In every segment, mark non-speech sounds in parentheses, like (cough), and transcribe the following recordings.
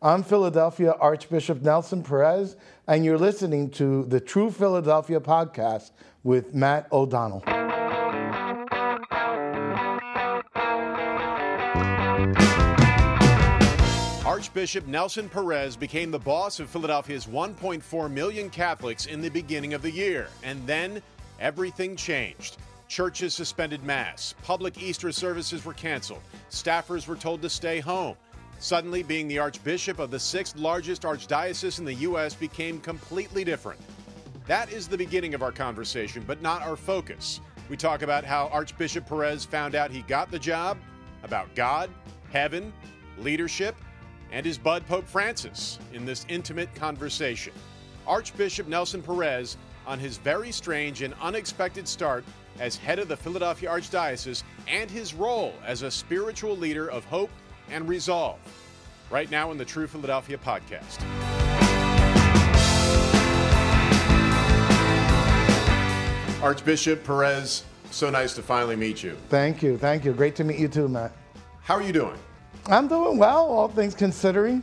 I'm Philadelphia Archbishop Nelson Perez, and you're listening to the True Philadelphia podcast with Matt O'Donnell. Archbishop Nelson Perez became the boss of Philadelphia's 1.4 million Catholics in the beginning of the year, and then everything changed. Churches suspended Mass, public Easter services were canceled, staffers were told to stay home. Suddenly, being the Archbishop of the sixth largest archdiocese in the U.S. became completely different. That is the beginning of our conversation, but not our focus. We talk about how Archbishop Perez found out he got the job, about God, heaven, leadership, and his bud Pope Francis in this intimate conversation. Archbishop Nelson Perez on his very strange and unexpected start as head of the Philadelphia Archdiocese and his role as a spiritual leader of hope and resolve. Right now in the True Philadelphia podcast. Archbishop Perez, so nice to finally meet you. Thank you. Thank you. Great to meet you too, Matt. How are you doing? I'm doing well, all things considering.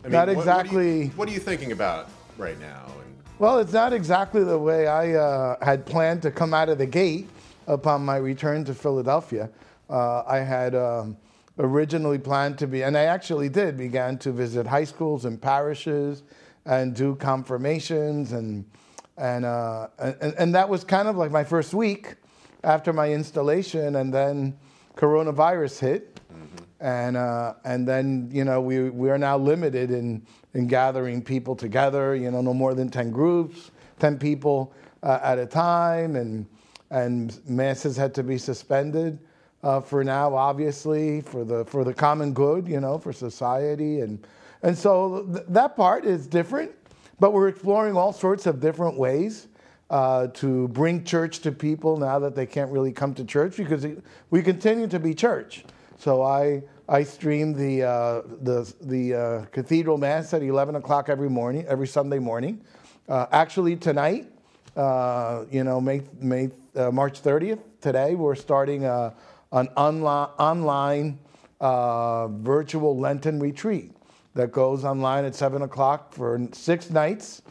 I mean, not what- exactly. What are, you, what are you thinking about right now? And Well, it's not exactly the way I uh, had planned to come out of the gate upon my return to Philadelphia. Uh, I had um, originally planned to be, and I actually did, began to visit high schools and parishes and do confirmations, and and, uh, and and that was kind of like my first week after my installation, and then coronavirus hit, and uh, and then you know we we are now limited in in gathering people together. You know, no more than ten groups, ten people uh, at a time, and and masses had to be suspended uh, for now, obviously for the for the common good. You know, for society, and and so th- that part is different. But we're exploring all sorts of different ways uh, to bring church to people now that they can't really come to church because it- we continue to be church. So I I stream the uh, the the uh, cathedral mass at 11 o'clock every morning, every Sunday morning. Uh, actually, tonight, uh, you know, May, May uh, March 30th, today we're starting a, an online online uh, virtual Lenten retreat that goes online at 7 o'clock for six nights.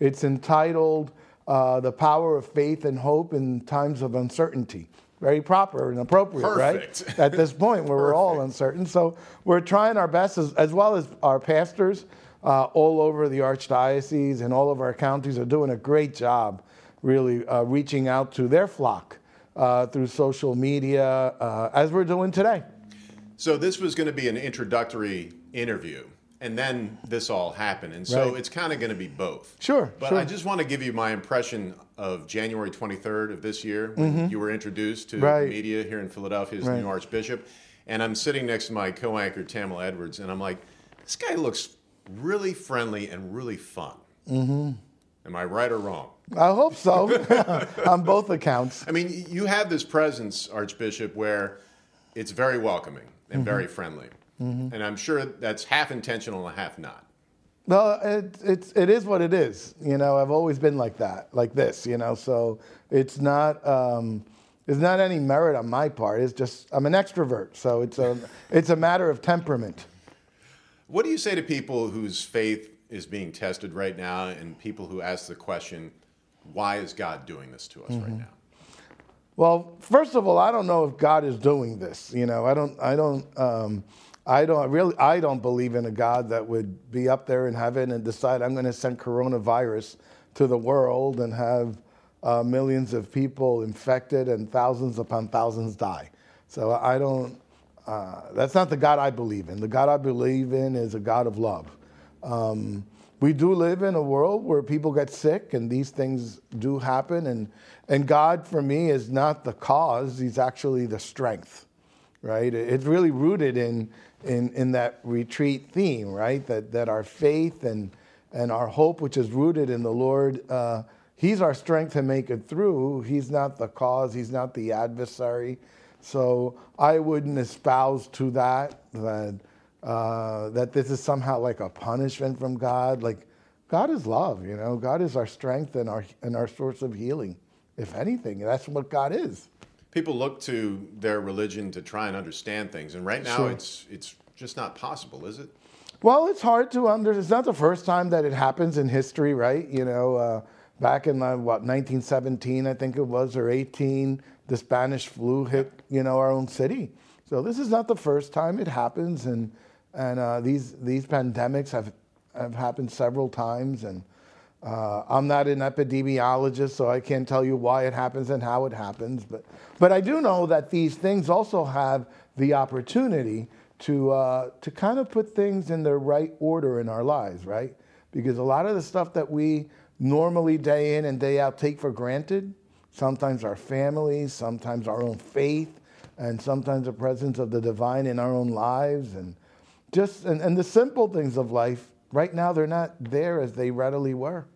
It's entitled uh, The Power of Faith and Hope in Times of Uncertainty. Very proper and appropriate, Perfect. right? (laughs) At this point where we're all uncertain. So we're trying our best, as, as well as our pastors uh, all over the Archdiocese and all of our counties are doing a great job really uh, reaching out to their flock uh, through social media, uh, as we're doing today. so this was going to be an introductory interview, and then this all happened, and so Right. it's kind of going to be both. Sure, But sure. I just want to give you my impression of January 23rd of this year when you were introduced to Mm-hmm. Right. media here in Philadelphia as the Right. new Archbishop, and I'm sitting next to my co-anchor Tamala Edwards, and I'm like, this guy looks really friendly and really fun. Mm-hmm. Am I right or wrong? I hope so, (laughs) on both accounts. I mean, you have this presence, Archbishop, where it's very welcoming and very friendly. And I'm sure that's half intentional and half not. Well, it, it's it is what it is. You know, I've always been like that, like this. You know, so it's not um, it's not any merit on my part. It's just I'm an extrovert, so it's a (laughs) it's a matter of temperament. What do you say to people whose faith is being tested right now and people who ask the question, why is God doing this to us right now? Well, first of all, I don't know if God is doing this. You know, I don't, I don't, um, I don't really, I don't believe in a God that would be up there in heaven and decide I'm going to send coronavirus to the world and have uh, millions of people infected and thousands upon thousands die. So I don't. Uh, that's not the God I believe in. The God I believe in is a God of love. Um, we do live in a world where people get sick and these things do happen. And, and God, for me, is not the cause, He's actually the strength, right? It's really rooted in, in, in that retreat theme, right? That, that our faith and, and our hope, which is rooted in the Lord, uh, He's our strength to make it through. He's not the cause, He's not the adversary. So I wouldn't espouse to that, that uh, that this is somehow like a punishment from God. Like God is love, you know. God is our strength and our and our source of healing. If anything, that's what God is. People look to their religion to try and understand things, and right now Sure. it's it's just not possible, is it? Well, it's hard to under. It's not the first time that it happens in history, right? You know, uh, back in uh, what 1917, I think it was, or 18, the Spanish flu hit you know our own city. So this is not the first time it happens, and and uh, these these pandemics have have happened several times, and uh, I'm not an epidemiologist, so I can't tell you why it happens and how it happens, but but I do know that these things also have the opportunity to uh, to kind of put things in the right order in our lives, right? Because a lot of the stuff that we normally day in and day out take for granted, sometimes our families, sometimes our own faith, and sometimes the presence of the divine in our own lives, and just and, and the simple things of life. Right now, they're not there as they readily were.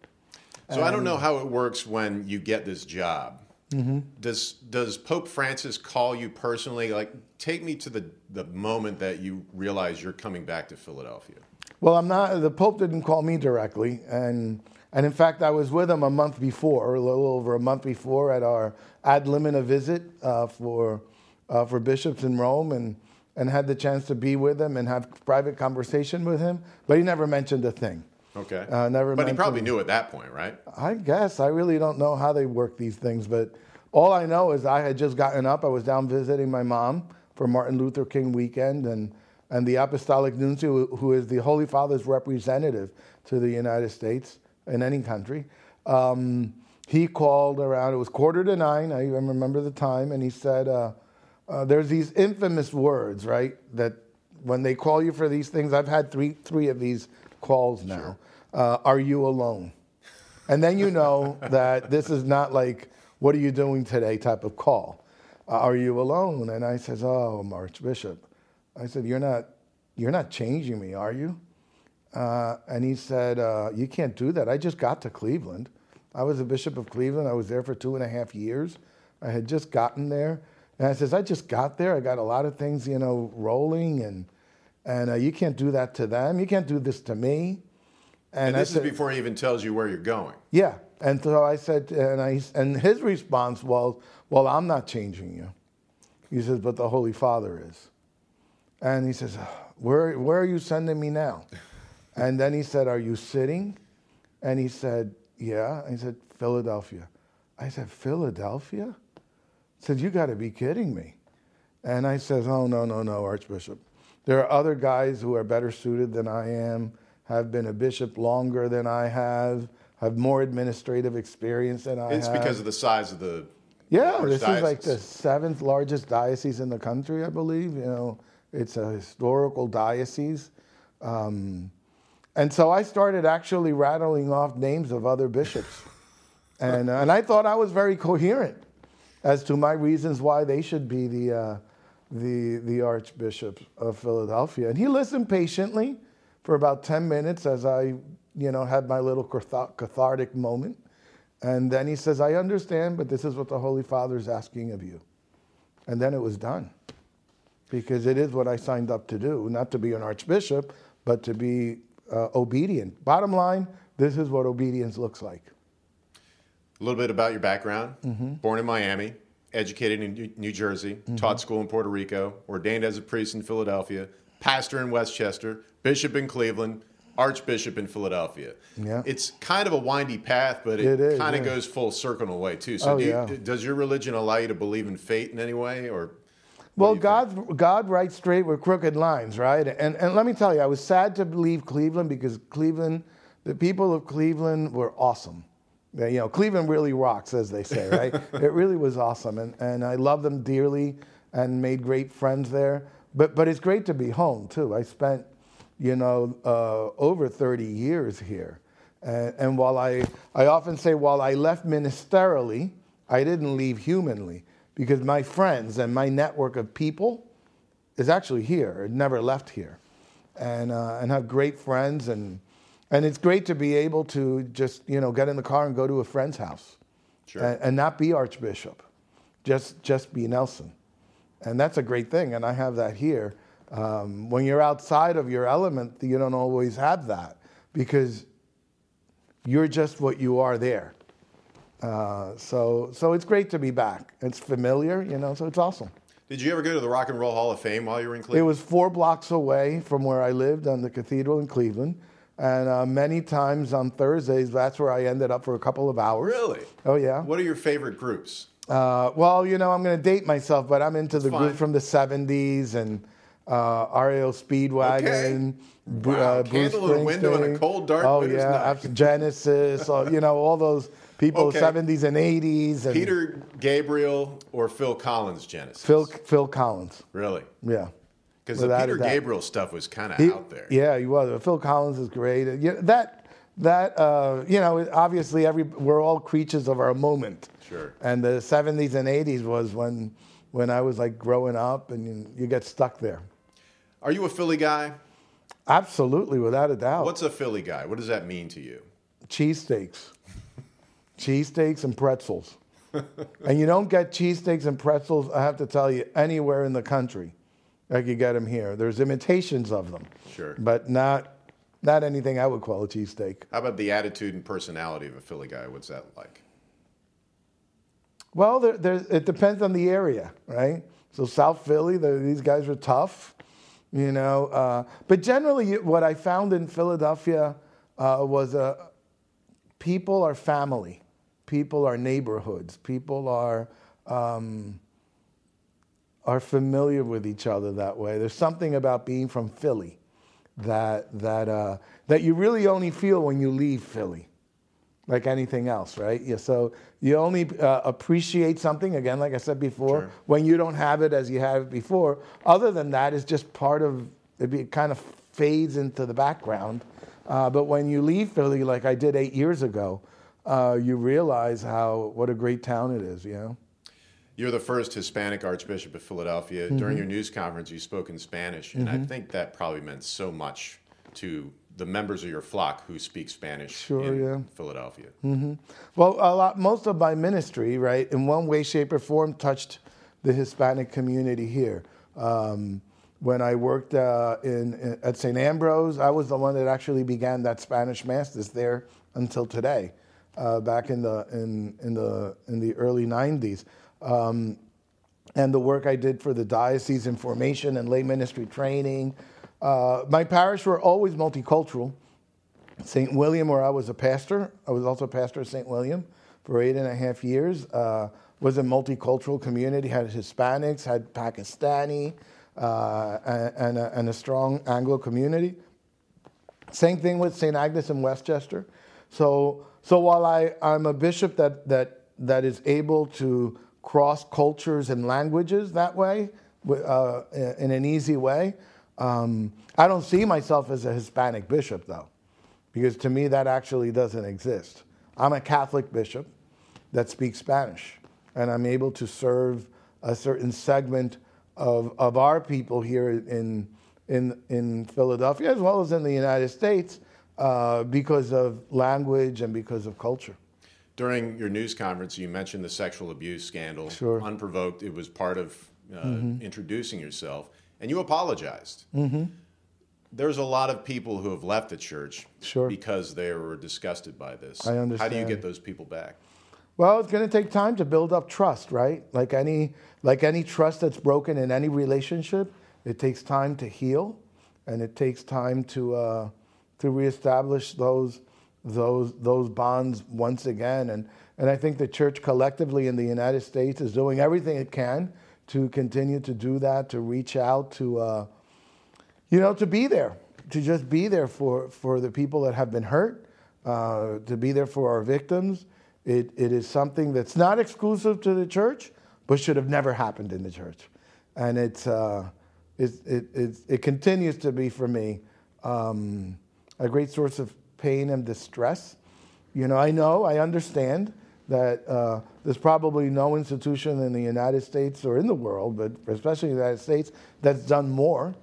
So I don't know how it works when you get this job. Mm-hmm. Does does Pope Francis call you personally? Like, take me to the the moment that you realize you're coming back to Philadelphia. Well, I'm not. The Pope didn't call me directly, and and in fact, I was with him a month before, a little over a month before, at our ad limina visit uh, for uh, for bishops in Rome, and and had the chance to be with him and have private conversation with him. But he never mentioned a thing. Okay. Uh, never but he probably knew at that point, right? I guess I really don't know how they work these things, but all I know is I had just gotten up. I was down visiting my mom for Martin Luther King weekend, and and the Apostolic Nuncio, who is the Holy Father's representative to the United States in any country, um, he called around. It was quarter to nine. I even remember the time, and he said, uh, uh, "There's these infamous words, right? That when they call you for these things, I've had three three of these calls now. Uh, are you alone?" And then you know (laughs) that this is not like, what are you doing today type of call. Uh, are you alone? And I says, oh, I'm Archbishop. I said, you're not, you're not changing me, are you? Uh, and he said, uh, you can't do that. I just got to Cleveland. I was a bishop of Cleveland. I was there for two and a half years. I had just gotten there. And I says, I just got there. I got a lot of things, you know, rolling and, and uh, you can't do that to them. You can't do this to me. And, I this is said- before he even tells you where you're going. yeah. And so I said, and, I, and his response was, Well, I'm not changing you. He says, But the Holy Father is. And he says, Where, where are you sending me now? (laughs) And then he said, Are you sitting? And he said, Yeah. And he said, Philadelphia. I said, Philadelphia? Said, You got to be kidding me. And I says, Oh, no, no, no, Archbishop. There are other guys who are better suited than I am, have been a bishop longer than I have, have more administrative experience than I It's have. It's because of the size of the Yeah, this is like the seventh largest diocese in the country, I believe. You know, it's a historical diocese. Um, and so I started actually rattling off names of other bishops. (laughs) and, uh, and I thought I was very coherent as to my reasons why they should be the, uh, the, the Archbishop of Philadelphia. And he listened patiently for about 10 minutes as I, you know, had my little cathartic moment. And then he says, I understand, but this is what the Holy Father is asking of you. And then it was done. Because it is what I signed up to do, not to be an archbishop, but to be uh, obedient. Bottom line, this is what obedience looks like. A little bit about your background. Mm-hmm. Born in Miami, educated in New- Jersey, taught school in Puerto Rico, ordained as a priest in Philadelphia, pastor in West Chester, bishop in Cleveland, archbishop in Philadelphia. Yeah. It's kind of a windy path, but it, It kind of yeah. goes full circle in a way too. So, Oh, do you, yeah. does your religion allow you to believe in fate in any way, or? Well, think? God, God writes straight with crooked lines, right? And, and let me tell you, I was sad to leave Cleveland because Cleveland, the people of Cleveland were awesome. You know, Cleveland really rocks, as they say, right? (laughs) it really was awesome. And, and I love them dearly and made great friends there. But, but it's great to be home, too. I spent, you know, uh, over 30 years here. And, and while I, I often say, while I left ministerially, I didn't leave humanly because my friends and my network of people is actually here. It never left here, and uh, and have great friends and and it's great to be able to just you know get in the car and go to a friend's house, Sure. and, and not be Archbishop, just just be Nelson, and that's a great thing. And I have that here. Um, when you're outside of your element, you don't always have that because you're just what you are there. Uh, so, so it's great to be back. It's familiar, you know, so it's awesome. Did you ever go to the Rock and Roll Hall of Fame while you were in Cleveland? It was four blocks away from where I lived on the cathedral in Cleveland. And uh, many times on Thursdays, that's where I ended up for a couple of hours. really? Oh, yeah. What are your favorite groups? Uh, well, you know, I'm going to date myself, but I'm into the Fine. group from the 70s and uh, REO Speedwagon, Bru- Wow, uh, Bruce candle in a window and a cold, dark Oh, yeah. night. abs- Genesis, uh, you know, all those people, Okay. 70s and 80s. And Peter Gabriel or Phil Collins Genesis? Phil, Phil Collins. Really? Yeah. Because the Peter. Gabriel stuff was kind of out there. Yeah, he was. Phil Collins is great. Yeah, that that uh, you know, obviously, every we're all creatures of our moment. Sure. And the '70s and '80s was when when I was like growing up, and you, you get stuck there. Are you a Philly guy? Absolutely, without a doubt. What's a Philly guy? What does that mean to you? cheesesteaks? (laughs) cheesesteaks and pretzels. and you don't get cheesesteaks and pretzels. I have to tell you, anywhere in the country, like you get them here. There's imitations of them. Sure. But not not anything I would call a cheesesteak. How about the attitude and personality of a Philly guy? What's that like? Well, there, there, it depends on the area, right? So South Philly, the, these guys are tough, you know. Uh, but generally, what I found in Philadelphia uh, was uh, people are family, people are neighborhoods, people are um, are familiar with each other that way. There's something about being from Philly that that uh, that you really only feel when you leave Philly like anything else, right? Yeah, so you only uh, appreciate something, again, like I said before, Sure. when you don't have it as you have it before. Other than that, it's just part of it, be, it kind of fades into the background. Uh, but when you leave Philly, like I did eight years ago, uh, you realize how what a great town it is, you know? You're the first Hispanic Archbishop of Philadelphia. Mm-hmm. During your news conference, you spoke in Spanish, and I think that probably meant so much to the members of your flock who speak Spanish Sure, in yeah. Philadelphia. Well, a lot, most of my ministry, right, in one way, shape, or form, touched the Hispanic community here. Um, when I worked uh, in, in at St. Ambrose, I was the one that actually began that Spanish mass that's there until today, uh, back in the in in the in the early '90s. Um, and the work I did for the diocese in formation and lay ministry training. Uh, my parish were always multicultural. St. William, where I was a pastor, I was also a pastor of St. William for eight and a half years. Uh, was a multicultural community, had Hispanics, had Pakistani, uh, and, and, a, and a strong Anglo community. Same thing with St. Agnes in West Chester. So, so while I, I'm a bishop that, that, that is able to cross cultures and languages that way, uh, in an easy way, um, I don't see myself as a Hispanic bishop, though, because to me that actually doesn't exist. I'm a Catholic bishop that speaks Spanish, and I'm able to serve a certain segment of, of our people here in, in, in Philadelphia, as well as in the United States, uh, because of language and because of culture. During your news conference, you mentioned the sexual abuse scandal. Sure. Unprovoked, it was part of uh, Mm-hmm. introducing yourself, and you apologized. Mm-hmm. There's a lot of people who have left the church Sure. because they were disgusted by this. I understand. How do you get those people back? Well, it's going to take time to build up trust, right? Like any like any trust that's broken in any relationship, it takes time to heal, and it takes time to uh, to reestablish those those those bonds once again. And and I think the church collectively in the United States is doing everything it can to continue to do that, to reach out to. Uh, you know, to be there, to just be there for, for the people that have been hurt, uh, to be there for our victims. It, it is something that's not exclusive to the church, but should have never happened in the church. And it's, uh, it's, it, it's, it continues to be for me um, a great source of pain and distress. You know, I know, I understand that uh, there's probably no institution in the United States or in the world, but especially in the United States, that's done more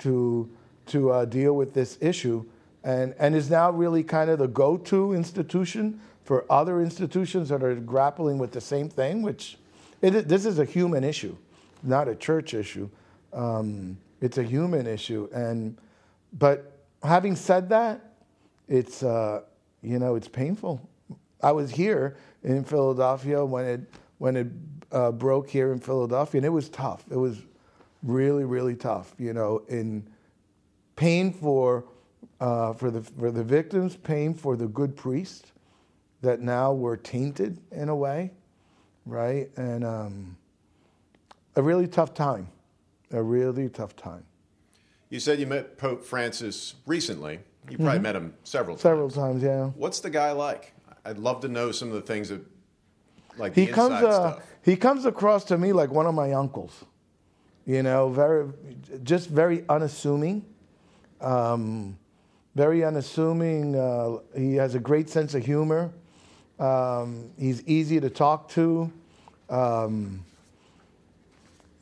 to, to uh, deal with this issue and, and is now really kind of the go to institution for other institutions that are grappling with the same thing, which it, is- this is a human issue, not a church issue. Um, it's a human issue. And, but having said that, it's, uh, you know, it's painful. I was here in Philadelphia when it, when it uh, broke here in Philadelphia, and it was tough. It was really, really tough. You know, in pain for uh, for the for the victims, pain for the good priests that now were tainted in a way, right? And um, a really tough time, a really tough time. You said you met Pope Francis recently. You probably Mm-hmm. met him several times. Several times, yeah. What's the guy like? I'd love to know some of the things that, like He comes, uh, he comes across to me like one of my uncles. You know, very, just very unassuming. Um, very unassuming. Uh, he has a great sense of humor. Um, he's easy to talk to. Um,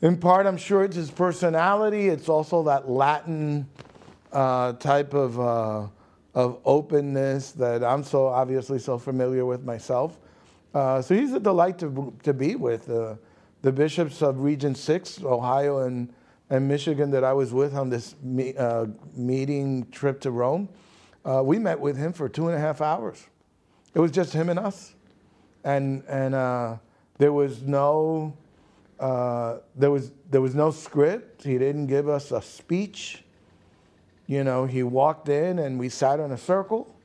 in part, I'm sure it's his personality. It's also that Latin uh, type of uh, of openness that I'm so obviously so familiar with myself. Uh, so he's a delight to to be with. Uh, the bishops of Region Six, Ohio and and Michigan, that I was with on this me, uh, meeting trip to Rome, uh, we met with him for two and a half hours. It was just him and us, and and there was no there was there was no script. He didn't give us a speech. You know, he walked in and we sat in a circle,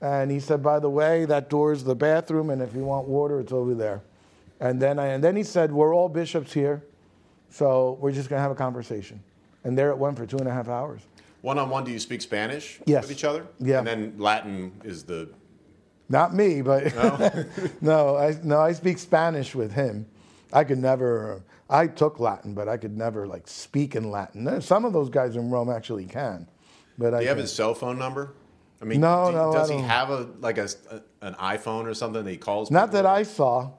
and he said, "By the way, that door is the bathroom, and if you want water, it's over there." And then I, and then he said, "We're all bishops here, so we're just gonna have a conversation." And there it went for two and a half hours. One on one, do you speak Spanish Yes. with each other? Yeah. And then Latin is the. Not me, but (laughs) no, I no, I speak Spanish with him. I could never. I took Latin, but I could never like speak in Latin. Some of those guys in Rome actually can, but I Do you have his cell phone number? I mean, No, do no, does I he have a like a, a- an iPhone or something that he calls? not that I saw,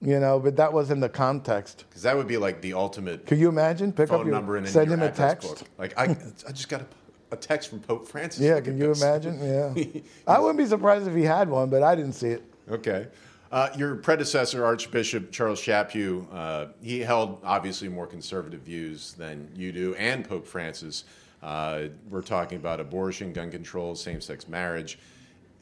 you know, but that was in the context. because that would be like the ultimate Could you imagine? Pick up your number and send him a text. book. Like I, I just got a, a text from Pope Francis. Yeah, can you this. imagine? (laughs) Yeah, I wouldn't be surprised if he had one, but I didn't see it. Okay. Uh, your predecessor, Archbishop Charles Chaput, uh, he held obviously more conservative views than you do, and Pope Francis. Uh, we're talking about abortion, gun control, same sex marriage.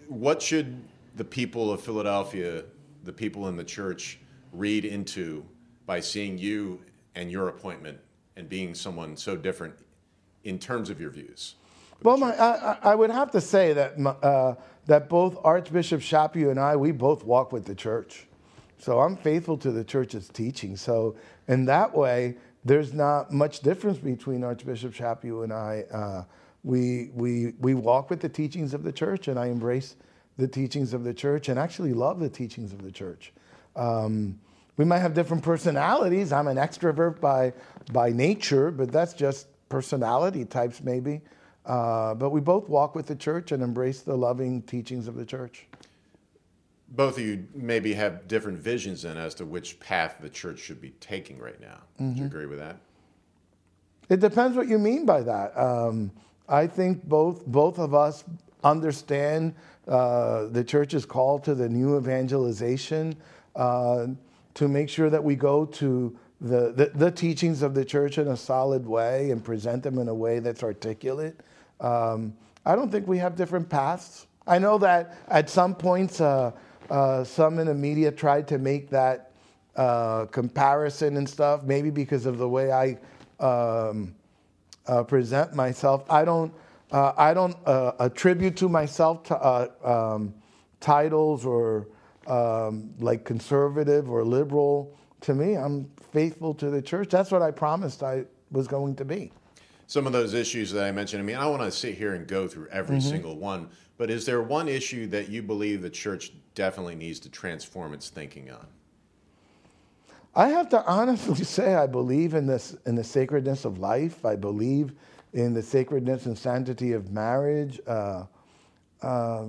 What should the people of Philadelphia, the people in the church, read into by seeing you and your appointment and being someone so different in terms of your views? Well, my, I, I- would have to say that uh, that both Archbishop Chaput and I, we both walk with the church. So I'm faithful to the church's teaching. So in that way, there's not much difference between Archbishop Chaput and I. Uh, we, we, we walk with the teachings of the church, and I embrace the teachings of the church and actually love the teachings of the church. Um, we might have different personalities. I'm an extrovert by, by nature, but that's just personality types, maybe. Uh, but we both walk with the church and embrace the loving teachings of the church. Both of you maybe have different visions then as to which path the church should be taking right now. Do Mm-hmm. you agree with that? It depends what you mean by that. Um, I think both both of us understand uh, the church's call to the new evangelization uh, to make sure that we go to the, the, the teachings of the church in a solid way and present them in a way that's articulate. Um, I don't think we have different paths. I know that at some points, uh, uh, some in the media tried to make that uh, comparison and stuff, maybe because of the way I um, uh, present myself. I don't. Uh, I don't uh, attribute to myself um, titles or um, like conservative or liberal. To me, I'm faithful to the church. That's what I promised I was going to be. Some of those issues that I mentioned, I mean, I want to sit here and go through every Mm-hmm. single one, but is there one issue that you believe the church definitely needs to transform its thinking on? I have to honestly (laughs) say I believe in this in the sacredness of life. I believe in the sacredness and sanctity of marriage. Uh, uh,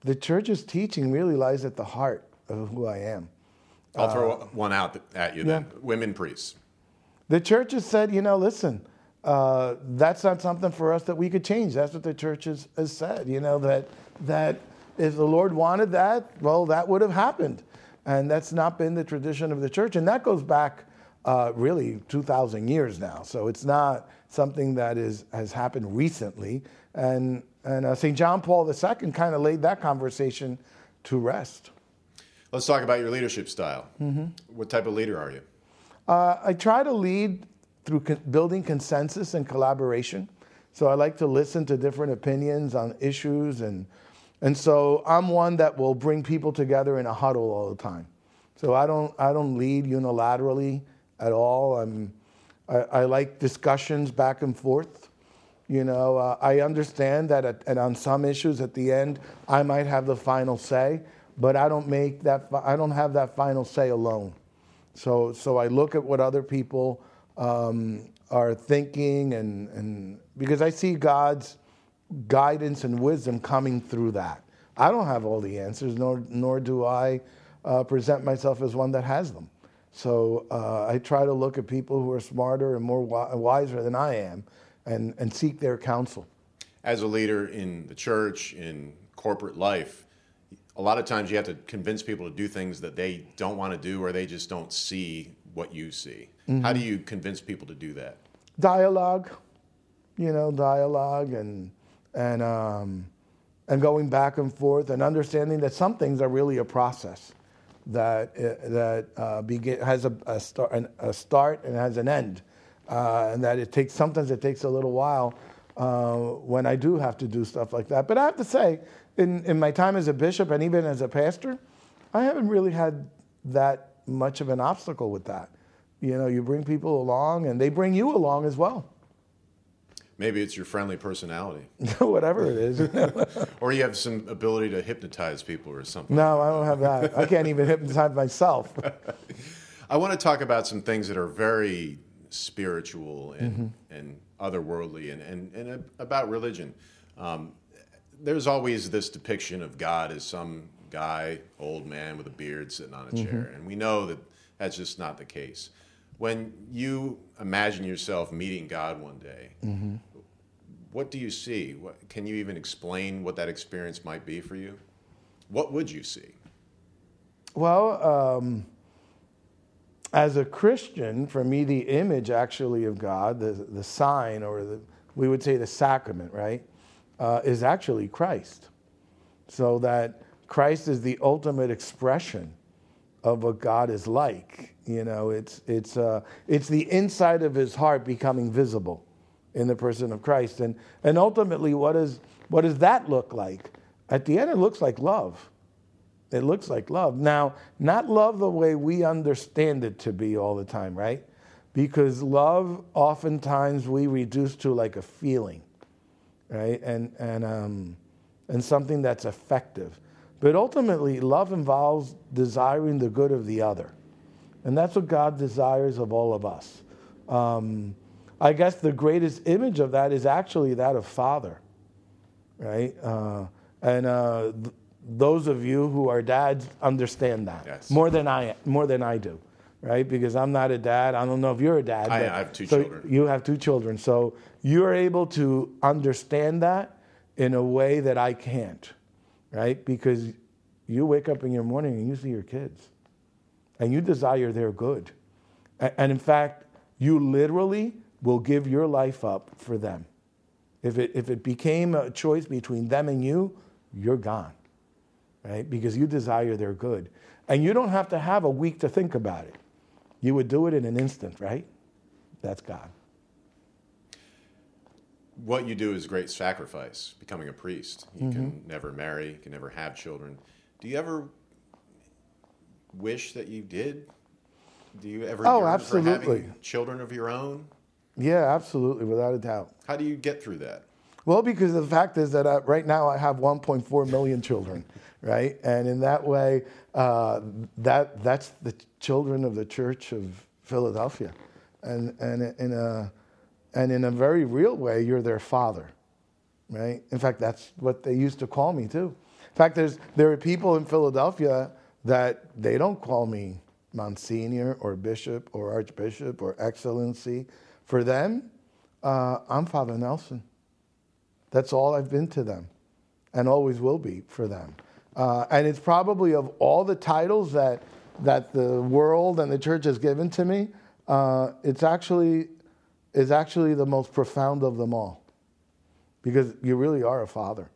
the church's teaching really lies at the heart of who I am. I'll throw one out at you then. Women priests. The church has said, you know, listen, uh, that's not something for us that we could change. That's what the church has, has said. You know that that if the Lord wanted that, well, that would have happened, and that's not been the tradition of the church, and that goes back uh, really 2,000 years now. So it's not something that is has happened recently, and and uh, St. John Paul II kind of laid that conversation to rest. Let's talk about your leadership style. Mm-hmm. What type of leader are you? Uh, I try to lead through con- building consensus and collaboration. So I like to listen to different opinions on issues, and and so I'm one that will bring people together in a huddle all the time. So I don't I don't lead unilaterally at all. I'm I, I like discussions back and forth. You know, uh, I understand that, at, and on some issues, at the end, I might have the final say, but I don't make that. I don't have that final say alone. So, so I look at what other people um, are thinking, and, and because I see God's guidance and wisdom coming through that. I don't have all the answers, nor, nor do I uh, present myself as one that has them. So uh, I try to look at people who are smarter and more wi- wiser than I am and, and seek their counsel. As a leader in the church, in corporate life, a lot of times you have to convince people to do things that they don't want to do or they just don't see what you see. Mm-hmm. How do you convince people to do that? Dialogue, you know, dialogue and and um, and going back and forth and understanding that some things are really a process that uh, that uh, begin, has a, a, start, a start and has an end, uh, and that it takes sometimes it takes a little while uh, when I do have to do stuff like that. But I have to say, in in my time as a bishop and even as a pastor, I haven't really had that much of an obstacle with that. You know, you bring people along, and they bring you along as well. Maybe it's your friendly personality. (laughs) Whatever it is. (laughs) or you have some ability to hypnotize people or something. No, I don't have that. I can't even hypnotize myself. (laughs) I want to talk about some things that are very spiritual and, mm-hmm. and otherworldly and, and, and about religion. Um, there's always this depiction of God as some guy, old man with a beard sitting on a chair. Mm-hmm. And we know that that's just not the case. When you imagine yourself meeting God one day, mm-hmm. what do you see? What, can you even explain what that experience might be for you? What would you see? Well, um, as a Christian, for me, the image actually of God, the, the sign, or the, we would say the sacrament, right, uh, is actually Christ. So that Christ is the ultimate expression of what God is like. You know, it's, it's, uh, it's the inside of his heart becoming visible in the person of Christ. And, and ultimately, what, is, what does that look like? At the end, it looks like love. It looks like love. Now, not love the way we understand it to be all the time, right? Because love, oftentimes, we reduce to like a feeling, right? And, and, um, and something that's effective. But ultimately, love involves desiring the good of the other. And that's what God desires of all of us. Um, I guess the greatest image of that is actually that of Father, right? Uh, and uh, th- those of you who are dads understand that yes. more than I more than I do, right? Because I'm not a dad. I don't know if you're a dad. I, I have two so children. You have two children, so you're able to understand that in a way that I can't right? Because you wake up in your morning and you see your kids and you desire their good. And in fact, you literally will give your life up for them. If it, if it became a choice between them and you, you're gone, right? Because you desire their good. And you don't have to have a week to think about it. You would do it in an instant, right? That's God what you do is great sacrifice, becoming a priest. You mm-hmm. can never marry, you can never have children. Do you ever wish that you did? Do you ever oh, absolutely. children of your own? Yeah, absolutely, without a doubt. How do you get through that? Well, because the fact is that I, right now I have 1.4 million children, (laughs) right? And in that way, uh, that that's the children of the Church of Philadelphia, and and in a and in a very real way, you're their father, right? In fact, that's what they used to call me too. In fact, there's, there are people in Philadelphia that they don't call me Monsignor or Bishop or Archbishop or Excellency. For them, uh, I'm Father Nelson. That's all I've been to them and always will be for them. Uh, and it's probably of all the titles that, that the world and the church has given to me, uh, it's actually is actually the most profound of them all because you really are a father.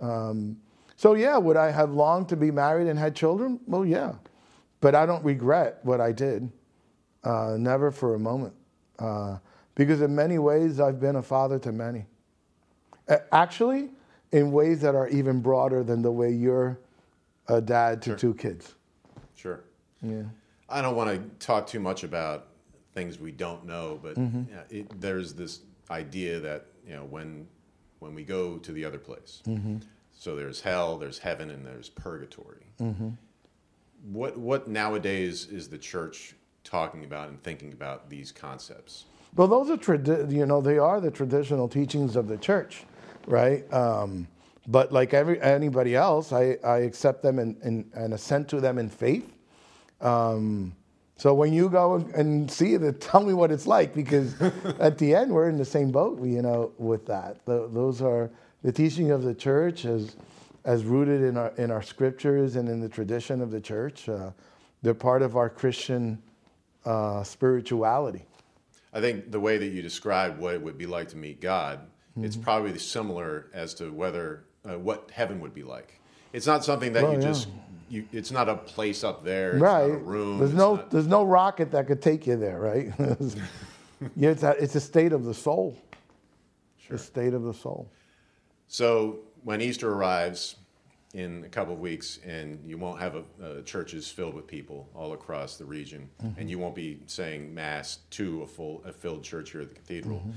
Um, So, yeah, would I have longed to be married and had children? Well, yeah. But I don't regret what I did, uh, never for a moment. Uh, because in many ways, I've been a father to many. Actually, in ways that are even broader than the way you're a dad to Sure. two kids. Sure. Yeah. I don't want to talk too much about things we don't know, but Mm-hmm. yeah, it, there's this idea that you know when when we go to the other place, Mm-hmm. so there's hell, there's heaven, and there's purgatory. Mm-hmm. What what nowadays is the church talking about and thinking about these concepts? Well, those are tradi- you know they are the traditional teachings of the church, right? Um, but like every anybody else, I, I accept them and, and, and assent to them in faith. Um, so when you go and see it, (laughs) tell me what it's like because (laughs) at the end we're in the same boat, you know, with that. Th those are the teaching of the church as as rooted in our in our scriptures and in the tradition of the church. Uh, they're part of our Christian uh, spirituality. I think the way that you describe what it would be like to meet God, it's Mm-hmm. probably similar as to whether uh, what heaven would be like. It's not something that Oh, you yeah. just you. It's not a place up there. It's right. Not a room. There's it's no not- there's no rocket that could take you there, right? (laughs) yeah, it's a, it's a state of the soul. Sure. The state of the soul. So when Easter arrives in a couple of weeks, and you won't have a, uh, churches filled with people all across the region, Mm-hmm. and you won't be saying mass to a full a filled church here at the cathedral. Mm-hmm.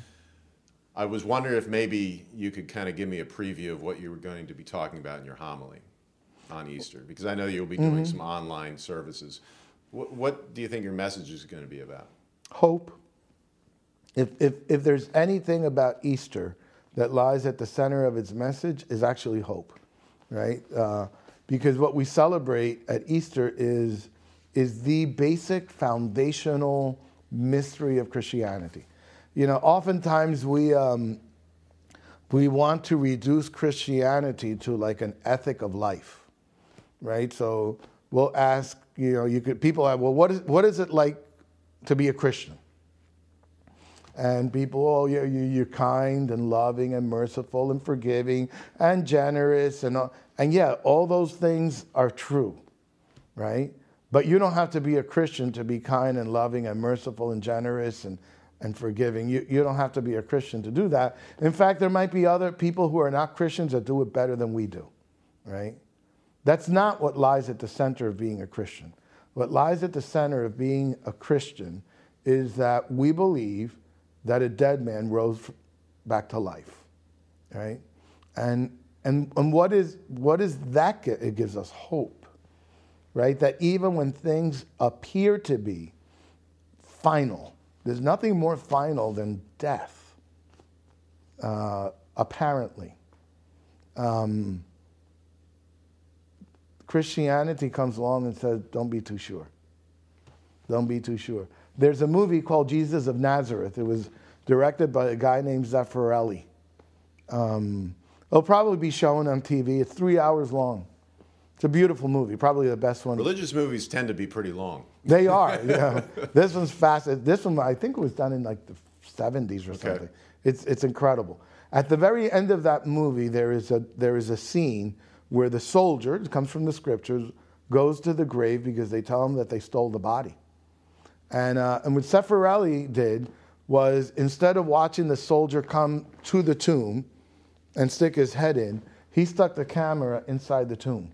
I was wondering if maybe you could kind of give me a preview of what you were going to be talking about in your homily on Easter, because I know you'll be doing Mm-hmm. some online services. What, what do you think your message is going to be about? Hope. If, if, if there's anything about Easter that lies at the center of its message, is actually hope, right? Uh, because what we celebrate at Easter is, is the basic foundational mystery of Christianity. You know, oftentimes we, um, we want to reduce Christianity to like an ethic of life, right? So we'll ask, you know, you could people well, what is what is it like to be a Christian? And people, oh, you're, you're kind and loving and merciful and forgiving and generous and all, and yeah, all those things are true, right? But you don't have to be a Christian to be kind and loving and merciful and generous and, and forgiving. You, you don't have to be a Christian to do that. In fact, there might be other people who are not Christians that do it better than we do, right? That's not what lies at the center of being a Christian. What lies at the center of being a Christian is that we believe that a dead man rose back to life, right? And, and, and what, is, what is that? It gives us hope, right? That even when things appear to be final, there's nothing more final than death, uh, apparently. Um, Christianity comes along and says, don't be too sure. Don't be too sure. There's a movie called Jesus of Nazareth. It was directed by a guy named Zeffirelli. Um, it'll probably be shown on TV. It's three hours long. It's a beautiful movie, probably the best one. Religious movies tend to be pretty long. They are. (laughs) Yeah. this one's fast. This one, I think, was done in like the 70s or something. It's, it's incredible. At the very end of that movie, there is a, there is a scene where the soldier, it comes from the scriptures, goes to the grave because they tell him that they stole the body. And, uh, and what Zeffirelli did was instead of watching the soldier come to the tomb and stick his head in, he stuck the camera inside the tomb.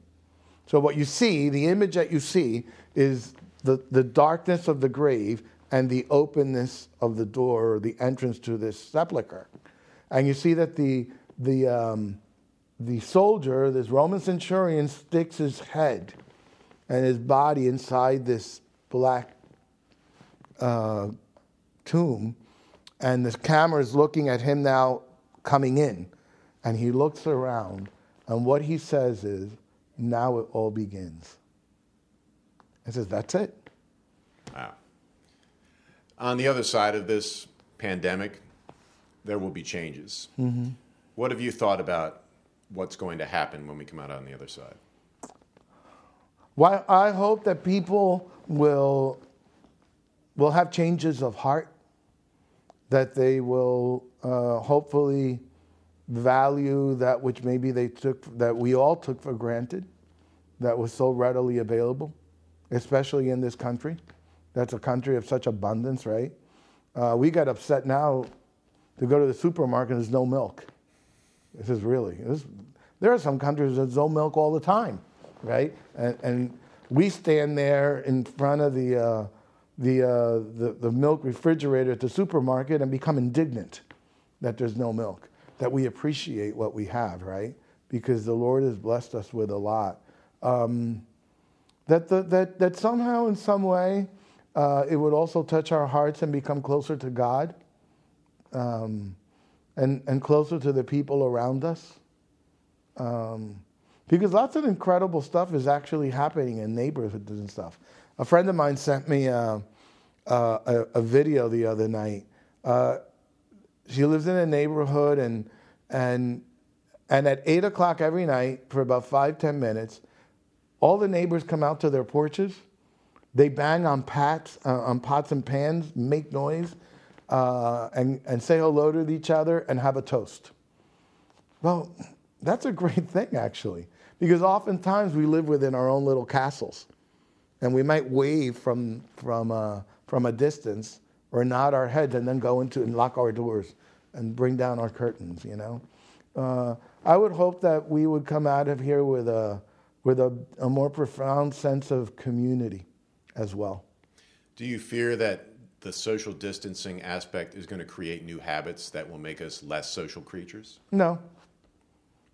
So what you see, the image that you see, is the, the darkness of the grave and the openness of the door or the entrance to this sepulcher. And you see that the, the, um, the soldier, this Roman centurion, sticks his head and his body inside this black uh, tomb, and the camera is looking at him now coming in. And he looks around, and what he says is, Now it all begins. He says, That's it. Wow. On the other side of this pandemic, there will be changes. Mm-hmm. What have you thought about what's going to happen when we come out on the other side? Well, I hope that people will, will have changes of heart, that they will uh, hopefully value that which maybe they took, that we all took for granted, that was so readily available, especially in this country. That's a country of such abundance, right? Uh, we got upset now to go to the supermarket, there's no milk. This is really, this, there are some countries that no milk all the time, right? And, and we stand there in front of the, uh, the, uh, the, the milk refrigerator at the supermarket and become indignant that there's no milk, that we appreciate what we have, right? Because the Lord has blessed us with a lot. Um, that, the, that, that somehow, in some way, uh, it would also touch our hearts and become closer to God um, and, and closer to the people around us. Um, because lots of incredible stuff is actually happening in neighborhoods and stuff. A friend of mine sent me a, a, a video the other night. Uh, she lives in a neighborhood, and, and, and at 8 o'clock every night, for about five ten minutes, all the neighbors come out to their porches. They bang on, pats, uh, on pots and pans, make noise, uh, and, and say hello to each other and have a toast. Well, that's a great (laughs) thing, actually, because oftentimes we live within our own little castles, and we might wave from, from, uh, from a distance or nod our heads and then go into and lock our doors and bring down our curtains, you know. Uh, I would hope that we would come out of here with a, with a, a more profound sense of community as well. Do you fear that the social distancing aspect is going to create new habits that will make us less social creatures? No.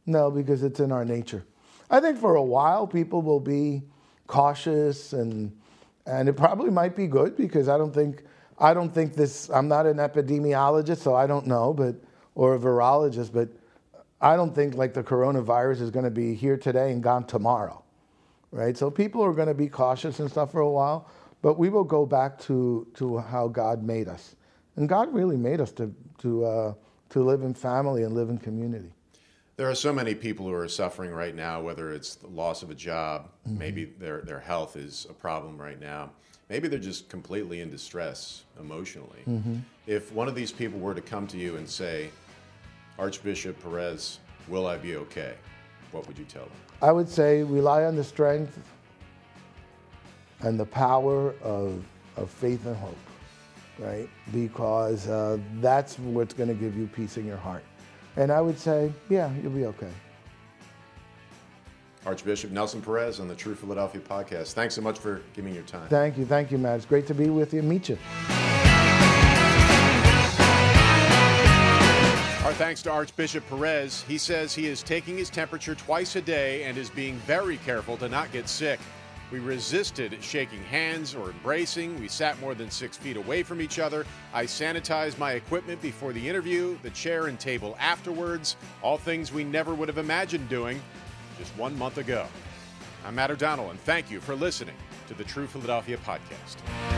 No, because it's in our nature. I think for a while people will be cautious and and it probably might be good because I don't think I don't think this I'm not an epidemiologist so I don't know but or a virologist but I don't think like the coronavirus is going to be here today and gone tomorrow. Right? So people are going to be cautious and stuff for a while, but we will go back to to how God made us. And God really made us to to uh, to live in family and live in community. There are so many people who are suffering right now, whether it's the loss of a job, Mm-hmm. maybe their, their health is a problem right now. Maybe they're just completely in distress emotionally. Mm-hmm. If one of these people were to come to you and say, Archbishop Perez, will I be okay? What would you tell them? I would say rely on the strength and the power of, of faith and hope, right? Because uh, that's what's going to give you peace in your heart. And I would say, yeah, you'll be okay. Archbishop Nelson Perez on the True Philadelphia podcast. Thanks so much for giving your time. Thank you. Thank you, Matt. It's great to be with you. Meet you. Our thanks to Archbishop Perez. He says he is taking his temperature twice a day and is being very careful to not get sick. We resisted shaking hands or embracing. We sat more than six feet away from each other. I sanitized my equipment before the interview, the chair and table afterwards. All things we never would have imagined doing just one month ago. I'm Matt O'Donnell, and thank you for listening to the True Philadelphia podcast.